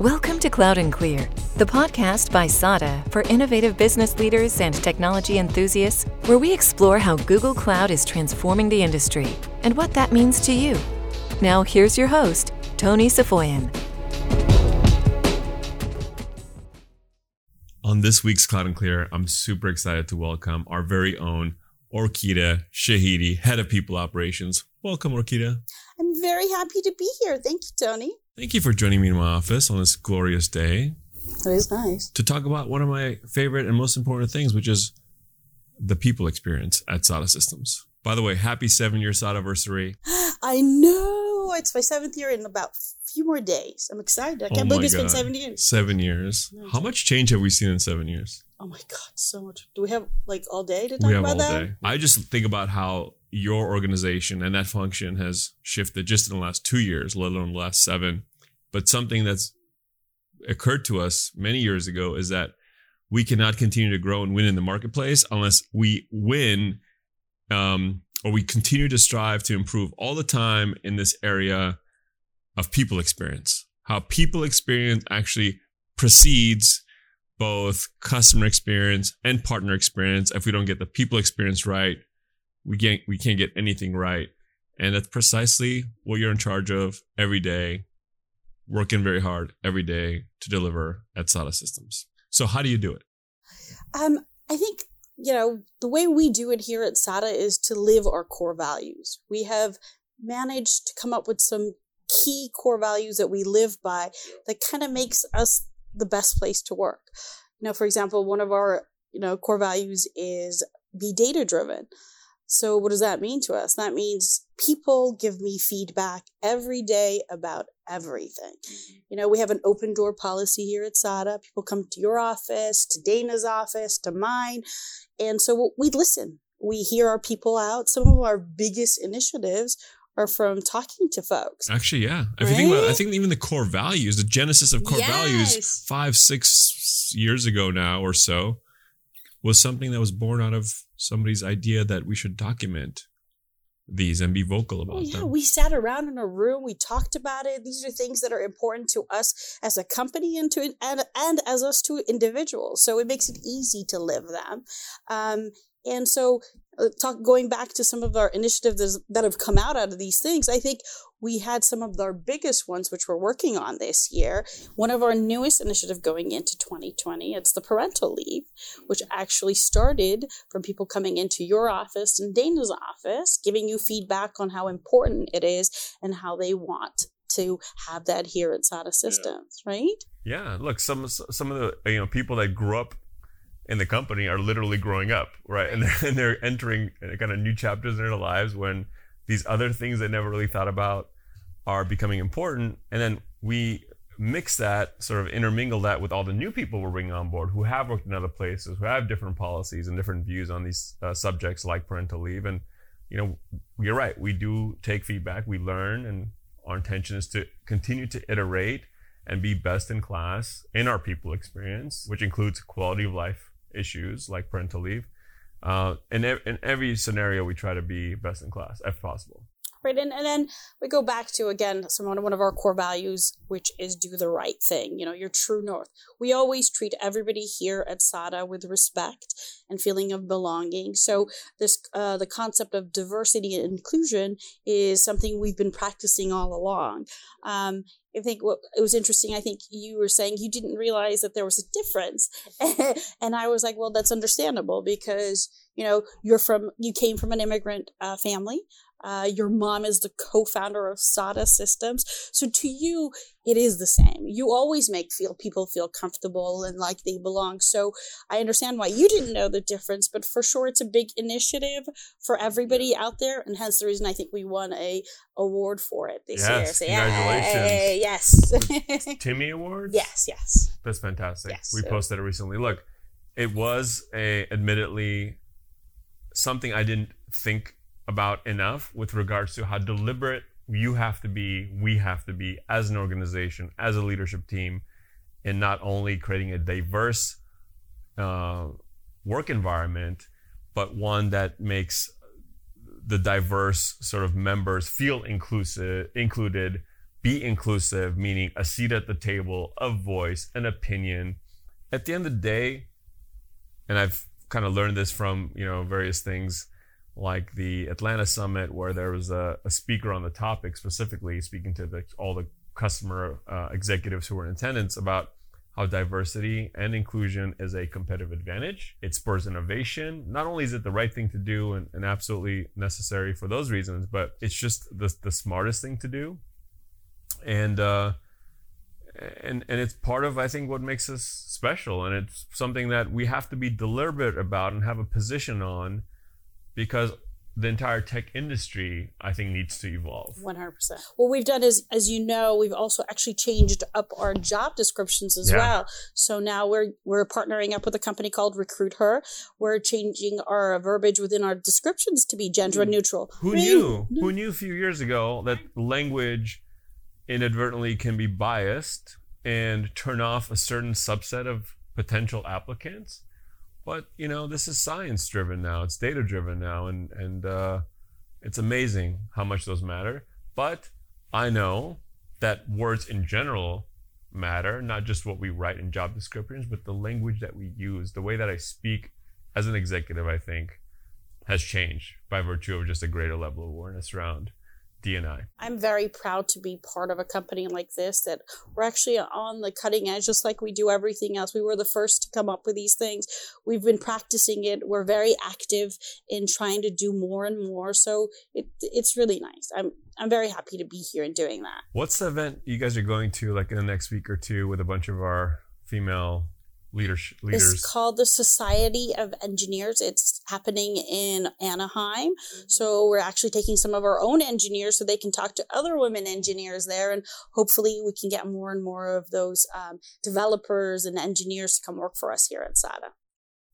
Welcome to Cloud and Clear, the podcast by SADA for innovative business leaders and technology enthusiasts, where we explore how Google Cloud is transforming the industry and what that means to you. Now, here's your host, Tony Safoian. On this week's Cloud and Clear, I'm super excited to welcome our very own Orkita Shahidi, Head of People Operations. Welcome, Orkita. I'm very happy to be here. Thank you, Tony. Thank you for joining me in my office on this glorious day. That is nice. To talk about one of my favorite and most important things, which is the people experience at SADA Systems. By the way, happy seven year SADA anniversary. I know. It's my seventh year in about a few more days. I'm excited. I can't Oh believe it's been seven years. Seven years. How much change have we seen in seven years? Oh my God, so much. Do we have like all day to talk we have about all that? day. I just think about how your organization and that function has shifted just in the last two years, let alone the last seven. But something that's occurred to us many years ago is that we cannot continue to grow and win in the marketplace unless we win um, or we continue to strive to improve all the time in this area of people experience. How people experience actually precedes both customer experience and partner experience. If we don't get the people experience right, we can't we can't get anything right. And that's precisely what you're in charge of every day, working very hard every day to deliver at SADA Systems. So how do you do it? Um, I think you know the way we do it here at SADA is to live our core values. We have managed to come up with some key core values that we live by that kind of makes us the best place to work. You know, for example, one of our you know core values is be data driven. So what does that mean to us? That means people give me feedback every day about everything. Mm-hmm. You know, we have an open door policy here at SADA. People come to your office, to Dana's office, to mine. And so we listen. We hear our people out. Some of our biggest initiatives are from talking to folks. Actually, yeah. If you think about it, I think even the core values, the genesis of core values five, six years ago now or so, was something that was born out of somebody's idea that we should document these and be vocal about Oh, yeah, them. we sat around in a room. We talked about it. These are things that are important to us as a company and to and, and as us to individuals. So it makes it easy to live them. Um, and so, Uh, talk going back to some of our initiatives that have come out out of these things, I think we had some of our biggest ones which we're working on this year. One of our newest initiative going into 2020, it's the parental leave, which actually started from people coming into your office and Dana's office, giving you feedback on how important it is and how they want to have that here at SADA Systems, right? Yeah, look, some some of the you know people that grew up in the company are literally growing up, right? And they're, and they're entering kind of new chapters in their lives when these other things they never really thought about are becoming important. And then we mix that, sort of intermingle that with all the new people we're bringing on board who have worked in other places, who have different policies and different views on these uh, subjects like parental leave. And you know, you're right. We do take feedback, we learn, and our intention is to continue to iterate and be best in class in our people experience, which includes quality of life issues like parental leave. Uh, in, ev- in every scenario, we try to be best in class if possible. Right. And, and then we go back to, again, some one of our core values, which is do the right thing, you know, your true north. We always treat everybody here at SADA with respect and feeling of belonging. So this, uh, the concept of diversity and inclusion is something we've been practicing all along. Um, I think what it was interesting. I think you were saying you didn't realize that there was a difference, and I was like, "Well, that's understandable because you know you're from you came from an immigrant uh, family. Uh, your mom is the co-founder of SADA Systems, so to you, it is the same. You always make feel people feel comfortable and like they belong. So I understand why you didn't know the difference, but for sure, it's a big initiative for everybody out there, and hence the reason I think we won a award for it this year. Yes, So, congratulations. yay, yes. Timmy Awards? Yes, yes. That's fantastic. Yes, we so- posted it recently. Look, it was a admittedly something I didn't think about enough with regards to how deliberate you have to be, we have to be as an organization, as a leadership team, in not only creating a diverse uh, work environment, but one that makes the diverse sort of members feel inclusive, included be inclusive, meaning a seat at the table, a voice, an opinion. At the end of the day, and I've kind of learned this from you know various things like the Atlanta summit where there was a, a speaker on the topic specifically speaking to the, all the customer uh, executives who were in attendance about how diversity and inclusion is a competitive advantage. It spurs innovation. Not only is it the right thing to do and, and absolutely necessary for those reasons, but it's just the, the smartest thing to do. And, uh, and, and it's part of, I think, what makes us special. And it's something that we have to be deliberate about and have a position on because the entire tech industry, I think, needs to evolve. 100%. What we've done is, as you know, we've also actually changed up our job descriptions as yeah. well. So now we're, we're partnering up with a company called Recruit Her. We're changing our verbiage within our descriptions to be gender hmm. neutral. Who knew? Who knew a few years ago that language inadvertently can be biased and turn off a certain subset of potential applicants? But you know, this is science driven now. It's data driven now, and and uh, it's amazing how much those matter. But I know that words in general matter, not just what we write in job descriptions, but the language that we use, the way that I speak as an executive, I think, has changed by virtue of just a greater level of awareness around DNI. I'm very proud to be part of a company like this that we're actually on the cutting edge, just like we do everything else. We were the first to come up with these things. We've been practicing it. We're very active in trying to do more and more. So it, it's really nice. I'm I'm very happy to be here and doing that. What's the event you guys are going to like in the next week or two with a bunch of our female leaders leaders. it's called the society of engineers. It's happening in anaheim. Mm-hmm. so we're actually taking some of our own engineers so they can talk to other women engineers there and hopefully we can get more and more of those um, developers and engineers to come work for us here at sada.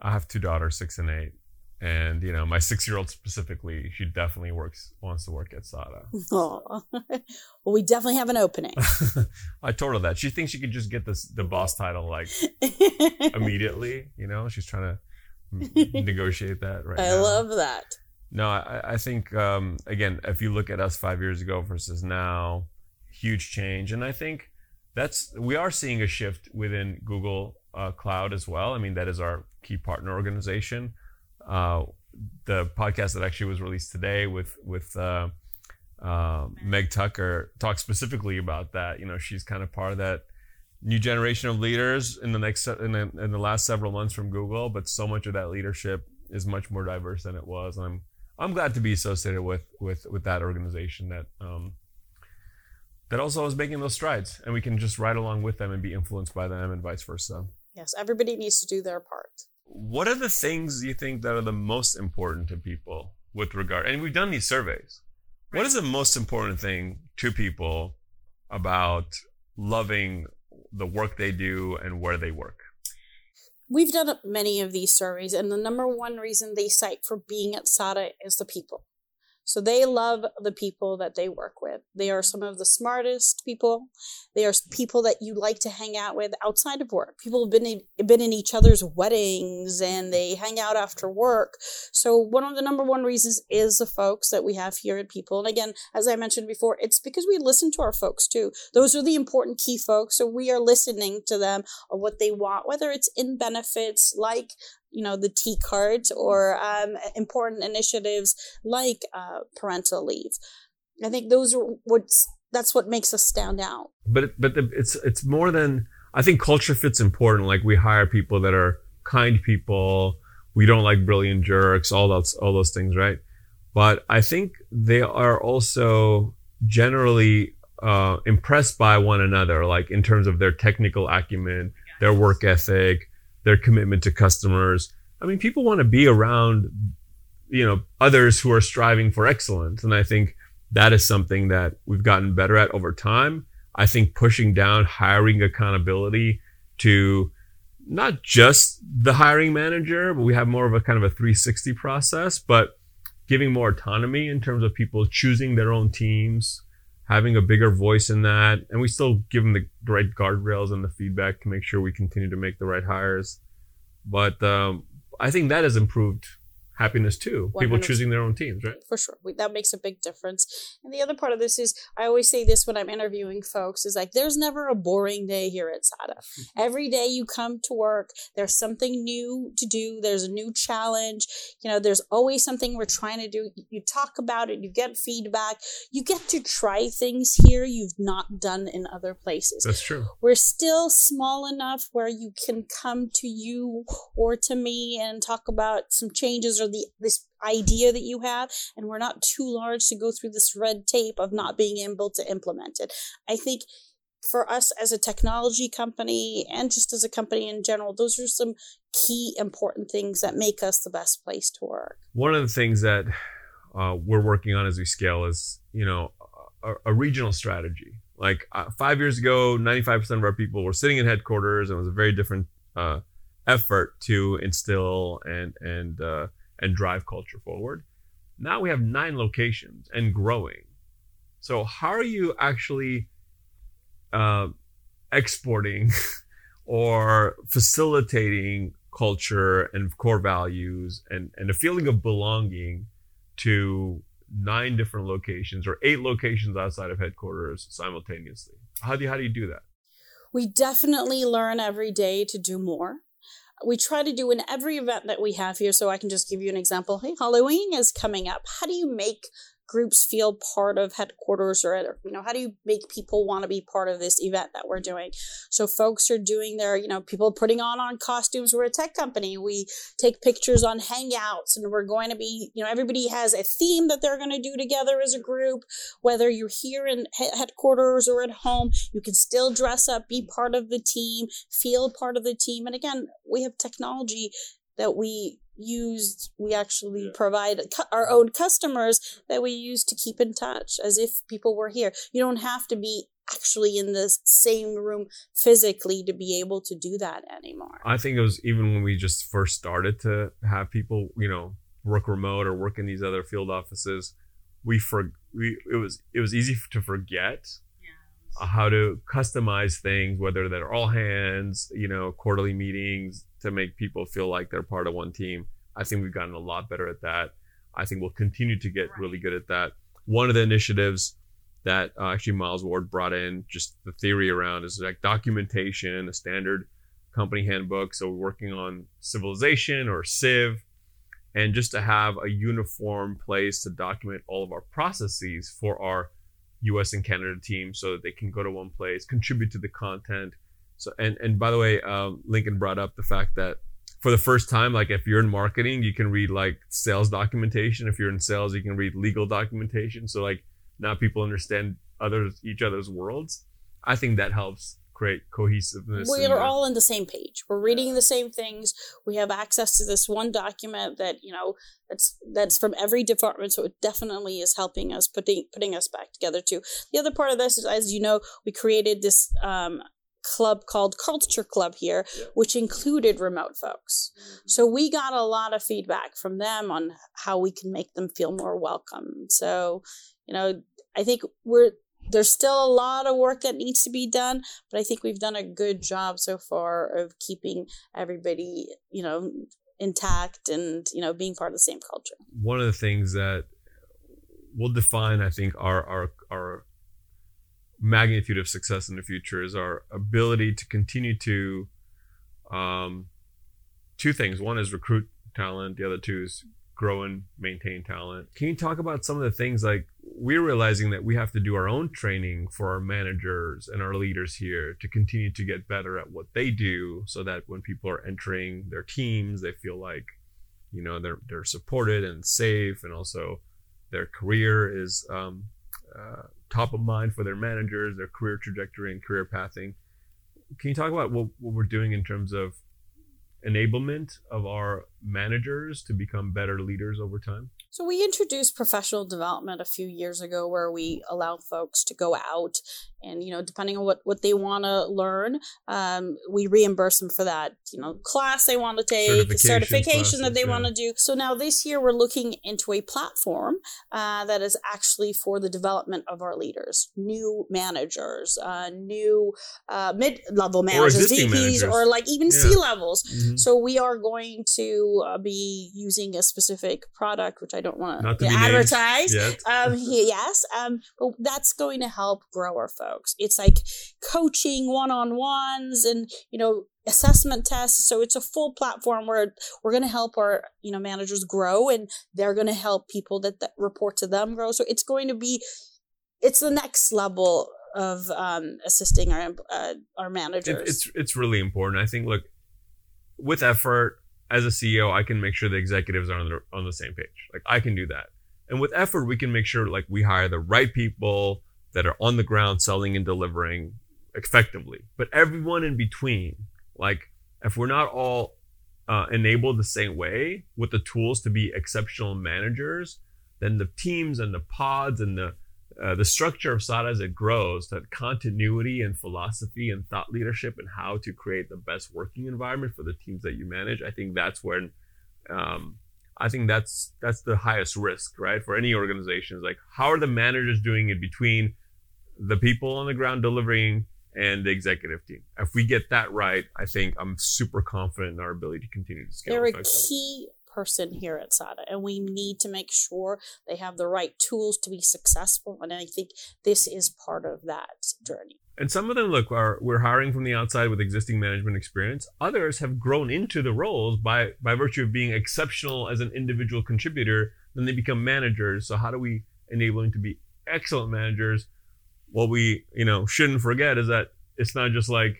I have two daughters six and eight and you know my six year old specifically she definitely works wants to work at sada. Oh well we definitely have an opening. I told her that. She thinks she could just get this the boss title like immediately you know? She's trying to negotiate that right i now. love that. No i, I think um, again if you look at us five years ago versus now huge change. And i think that's we are seeing a shift within google uh, cloud as well. I mean that is our key partner organization uh, the podcast that actually was released today with with uh, uh, Meg Tucker talks specifically about that. You know, she's kind of part of that new generation of leaders in the next in the, in the last several months from Google. But so much of that leadership is much more diverse than it was. And I'm I'm glad to be associated with with with that organization that. Um, that also is making those strides, and we can just ride along with them and be influenced by them, and vice versa. Yes, everybody needs to do their part what are the things you think that are the most important to people with regard and we've done these surveys. Right. what is the most important thing to people about loving the work they do and where they work? We've done many of these surveys and the number one reason they cite for being at sada is the people so they love the people that they work with. They are some of the smartest people. They are people that you like to hang out with outside of work. People have been in, been in each other's weddings and they hang out after work. So one of the number one reasons is the folks that we have here at People. And again, as I mentioned before, it's because we listen to our folks too. Those are the important key folks. So we are listening to them of what they want, whether it's in benefits like you know the T cards or um, important initiatives like uh, parental leave. I think those are what's that's what makes us stand out. But but it's it's more than I think culture fit's important. Like we hire people that are kind people. We don't like brilliant jerks. All those all those things, right? But I think they are also generally uh, impressed by one another, like in terms of their technical acumen, their work ethic, their commitment to customers. I mean, people want to be around, you know, others who are striving for excellence. And I think that is something that we've gotten better at over time. I think pushing down hiring accountability to not just the hiring manager, but we have more of a kind of a 360 process, but giving more autonomy in terms of people choosing their own teams, having a bigger voice in that, and we still give them the right guardrails and the feedback to make sure we continue to make the right hires. But um, I think that has improved happiness too. People 100. choosing their own teams, right? for sure we, that makes a big difference and the other part of this is i always say this when i'm interviewing folks is like there's never a boring day here at sada mm-hmm. every day you come to work there's something new to do there's a new challenge you know there's always something we're trying to do you talk about it you get feedback you get to try things here you've not done in other places That's true. we're still small enough where you can come to you or to me and talk about some changes or the this idea that you have and we're not too large to go through this red tape of not being able to implement it i think for us as a technology company and just as a company in general those are some key important things that make us the best place to work One of the things that uh, we're working on as we scale is, you know, a, a regional strategy. Like uh, five years ago, 95% of our people were sitting in headquarters, and it was a very different uh, effort to instill and and uh, and drive culture forward. Now we have nine locations and growing. So how are you actually uh, exporting or facilitating culture and core values and, and a feeling of belonging to nine different locations or eight locations outside of headquarters simultaneously. How do you, how do you do that? we definitely learn every day to do more. We try to do in every event that we have here. So I can just give you an example. Hey, Halloween is coming up. How do you make groups feel part of headquarters or you know how do you make people want to be part of this event that we're doing? So folks are doing their you know people putting on on costumes. We're a tech company. We take pictures on hangouts and we're going to be you know everybody has a theme that they're going to do together as a group. Whether you're here in headquarters or at home you can still dress up be part of the team feel part of the team. And again we have technology that we used we actually Yeah. provide cu- our own customers that we use to keep in touch as if people were here. You don't have to be actually in the same room physically to be able to do that anymore. I think it was even when we just first started to have people, you know, work remote or work in these other field offices, we for we it was it was easy to forget how to customize things, whether they're all hands, you know, quarterly meetings to make people feel like they're part of one team. I think we've gotten a lot better at that. I think we'll continue to get Right. really good at that. One of the initiatives that uh, actually Miles Ward brought in, just the theory around, is like documentation, a standard company handbook. So we're working on civilization or Civ, and just to have a uniform place to document all of our processes for our U.S. and Canada team, so that they can go to one place, contribute to the content. So and and by the way, um, Lincoln brought up the fact that for the first time, like if you're in marketing, you can read like sales documentation. If you're in sales, you can read legal documentation. So like now people understand others each other's worlds. I think that helps create cohesiveness. we are the- all on the same page. We're reading the same things. We have access to this one document that you know that's that's from every department so it definitely is helping us putting putting us back together too. The other part of this is as you know we created this um club called culture club here Yep. which included remote folks. So we got a lot of feedback from them on how we can make them feel more welcome. So you know i think we're there's still a lot of work that needs to be done but I think we've done a good job so far of keeping everybody, you know, intact and you know being part of the same culture. one of the things that will define, I think, our our our magnitude of success in the future is our ability to continue to um, two things. One is recruit talent. The other two is grow and maintain talent. Can you talk about some of the things like we're realizing that we have to do our own training for our managers and our leaders here to continue to get better at what they do so that when people are entering their teams, they feel like you know they're they're supported and safe and also their career is um, uh, top of mind for their managers their career trajectory and career pathing can you talk about what, what we're doing in terms of enablement of our managers to become better leaders over time So we introduced professional development a few years ago where we allow folks to go out and you know depending on what what they want to learn um, we reimburse them for that you know class they want to take certification, certification that they yeah. want to do so now this year we're looking into a platform uh, that is actually for the development of our leaders new managers uh, new uh, mid-level managers vps managers. or like even yeah. c levels mm-hmm. so we are going to uh, be using a specific product which i don't want to advertise um, yes um, but that's going to help grow our folks. It's like coaching one on ones and, you know, assessment tests. So it's a full platform where we're going to help our, you know, managers grow and they're going to help people that, that report to them grow. So it's going to be, it's the next level of um, assisting our uh, our managers. It, it's it's really important. I think look, with effort as a CEO, I can make sure the executives are on the on the same page. Like I can do that, and with effort, we can make sure like we hire the right people that are on the ground selling and delivering effectively. But everyone in between, like if we're not all uh, enabled the same way with the tools to be exceptional managers, then the teams and the pods and the uh, the structure of SADA as it grows, that continuity and philosophy and thought leadership and how to create the best working environment for the teams that you manage. I think that's when, um, I think that's that's the highest risk, right, for any organization. Is like how are the managers doing it between the people on the ground delivering and the executive team. If we get that right, I think I'm super confident in our ability to continue to scale. They're a key person here at SADA, and we need to make sure they have the right tools to be successful. And I think this is part of that journey. And some of them, look, are we're hiring from the outside with existing management experience. Others have grown into the roles by by virtue of being exceptional as an individual contributor. Then they become managers. So how do we enable them to be excellent managers? what we you know shouldn't forget is that it's not just like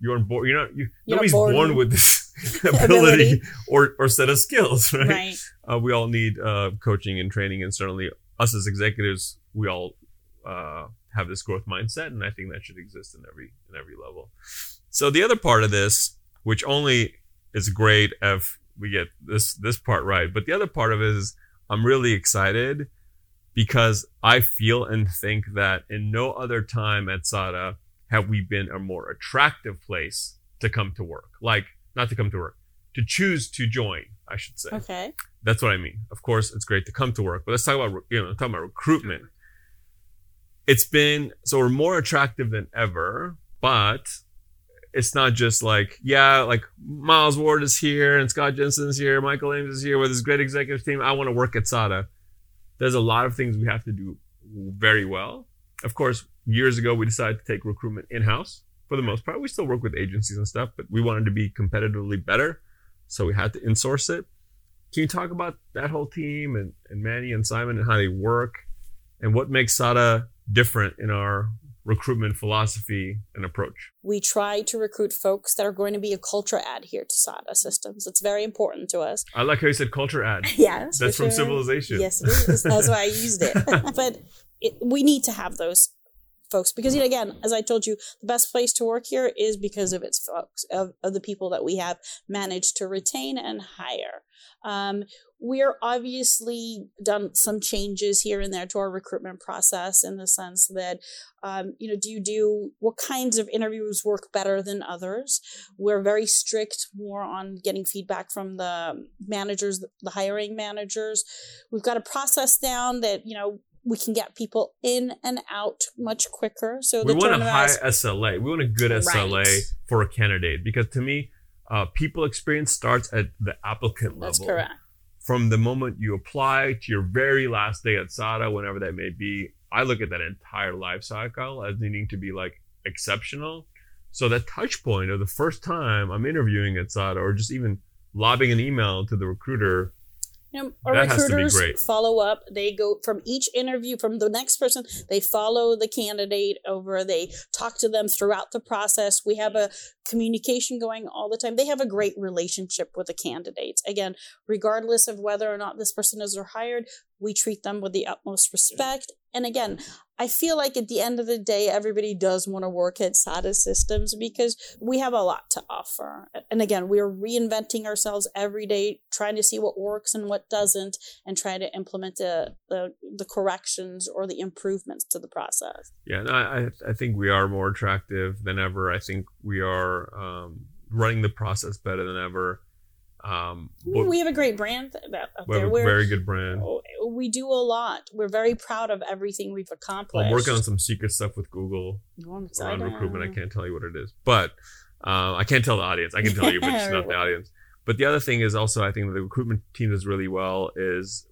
you're born. You're not. You, you're nobody's born, born with this ability, ability, or or set of skills, right? right. Uh, we all need uh, coaching and training, and certainly us as executives, we all uh, have this growth mindset, and I think that should exist in every in every level. So the other part of this, which only is great if we get this this part right, but the other part of it is I'm really excited because I feel and think that in no other time at SADA have we been a more attractive place to come to work. Like, not to come to work, to choose to join, I should say. Okay. That's what I mean. Of course, it's great to come to work, but let's talk about, you know, talking about recruitment. It's been, so we're more attractive than ever, but it's not just like, yeah, like Miles Ward is here and Scott Jensen's here, Michael Ames is here with his great executive team. I want to work at SADA there's a lot of things we have to do very well. Of course, years ago we decided to take recruitment in house for the most part. We still work with agencies and stuff, but we wanted to be competitively better, so we had to insource it. Can you talk about that whole team and, and Manny and Simon and how they work and what makes SADA different in our recruitment philosophy and approach? We try to recruit folks that are going to be a culture add here to SADA systems. It's very important to us. I like how you said culture add. yes. That's from sure. civilization. Yes, it is. That's why I used it. but it, we need to have those folks because you know, again as i told you the best place to work here is because of its folks of, of the people that we have managed to retain and hire. Um, we're obviously done some changes here and there to our recruitment process in the sense that um, you know do you do what kinds of interviews work better than others? We're very strict more on getting feedback from the managers the hiring managers. We've got a process down that you know we can get people in and out much quicker. So we want a high SLA. We want a good SLA right. for a candidate because to me, uh, people experience starts at the applicant level. That's correct. From the moment you apply to your very last day at SADA, whenever that may be, I look at that entire life cycle as needing to be like exceptional. So that touch point of the first time I'm interviewing at SADA or just even lobbing an email to the recruiter you know, our that recruiters follow up. They go from each interview, from the next person, they follow the candidate over. They talk to them throughout the process. We have a communication going all the time. They have a great relationship with the candidates. Again, regardless of whether or not this person is hired, we treat them with the utmost respect. And again, I feel like at the end of the day, everybody does want to work at SADA Systems because we have a lot to offer. And again, we're reinventing ourselves every day, trying to see what works and what doesn't, and trying to implement the the, the corrections or the improvements to the process. Yeah, no, I I think we are more attractive than ever. I think we are um, running the process better than ever. Um, we have a great brand out we there. We're, very good brand. Oh, we do a lot. We're very proud of everything we've accomplished. I'm working on some secret stuff with Google oh, around recruitment. I can't tell you what it is, but uh, I can't tell the audience. I can tell you, but it's not the audience. But the other thing is also, I think the recruitment team does really well. Is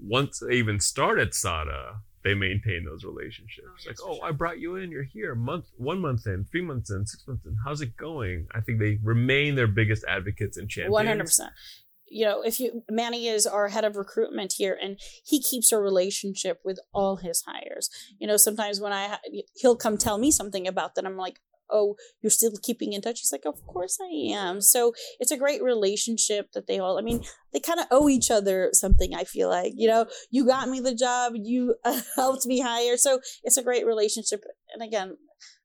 once they even start at SADA, they maintain those relationships. Oh, yes, like, oh, sure. I brought you in. You're here. Month, one month in, three months in, six months in. How's it going? I think they remain their biggest advocates and champions. One hundred percent. You know, if you Manny is our head of recruitment here, and he keeps a relationship with all his hires. You know, sometimes when I he'll come tell me something about that, I'm like, oh, you're still keeping in touch? He's like, of course I am. So it's a great relationship that they all, I mean, they kind of owe each other something, I feel like. You know, you got me the job, you uh, helped me hire. So it's a great relationship. And again,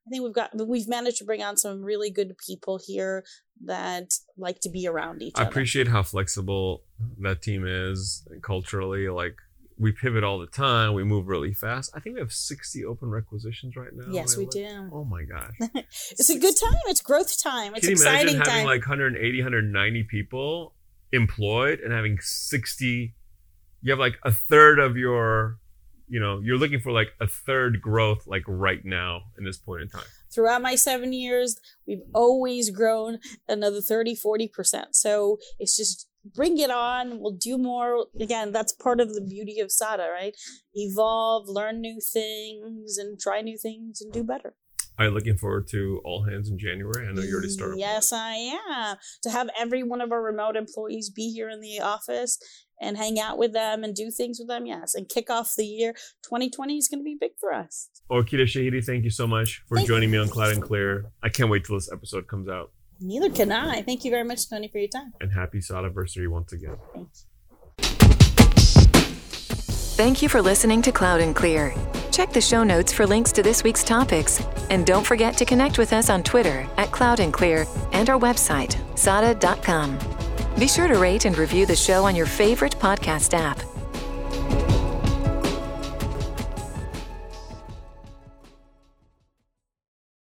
I think we've got we've managed to bring on some really good people here that like to be around each I other. I appreciate how flexible that team is culturally. Like we pivot all the time. We move really fast. I think we have 60 open requisitions right now. Yes, we do. Oh my gosh. it's 60. a good time. It's growth time. It's Can you exciting imagine having time. like 180, 190 people employed and having 60, you have like a third of your, you know, you're looking for like a third growth like right now in this point in time. Throughout my seven years, we've always grown another 30, 40%. So it's just bring it on. We'll do more. Again, that's part of the beauty of SADA, right? Evolve, learn new things, and try new things and do better. Are you looking forward to all hands in January? I know you already started. Yes, I am. To have every one of our remote employees be here in the office and hang out with them and do things with them, yes, and kick off the year. 2020 is going to be big for us. Orkida Shahidi, thank you so much for thank joining you. me on Cloud and Clear. I can't wait till this episode comes out. Neither can I. Thank you very much, Tony, for your time. And happy Sadaversary once again. Thanks. Thank you for listening to Cloud and Clear. Check the show notes for links to this week's topics. And don't forget to connect with us on Twitter at Cloud and Clear and our website, sada.com. Be sure to rate and review the show on your favorite podcast app.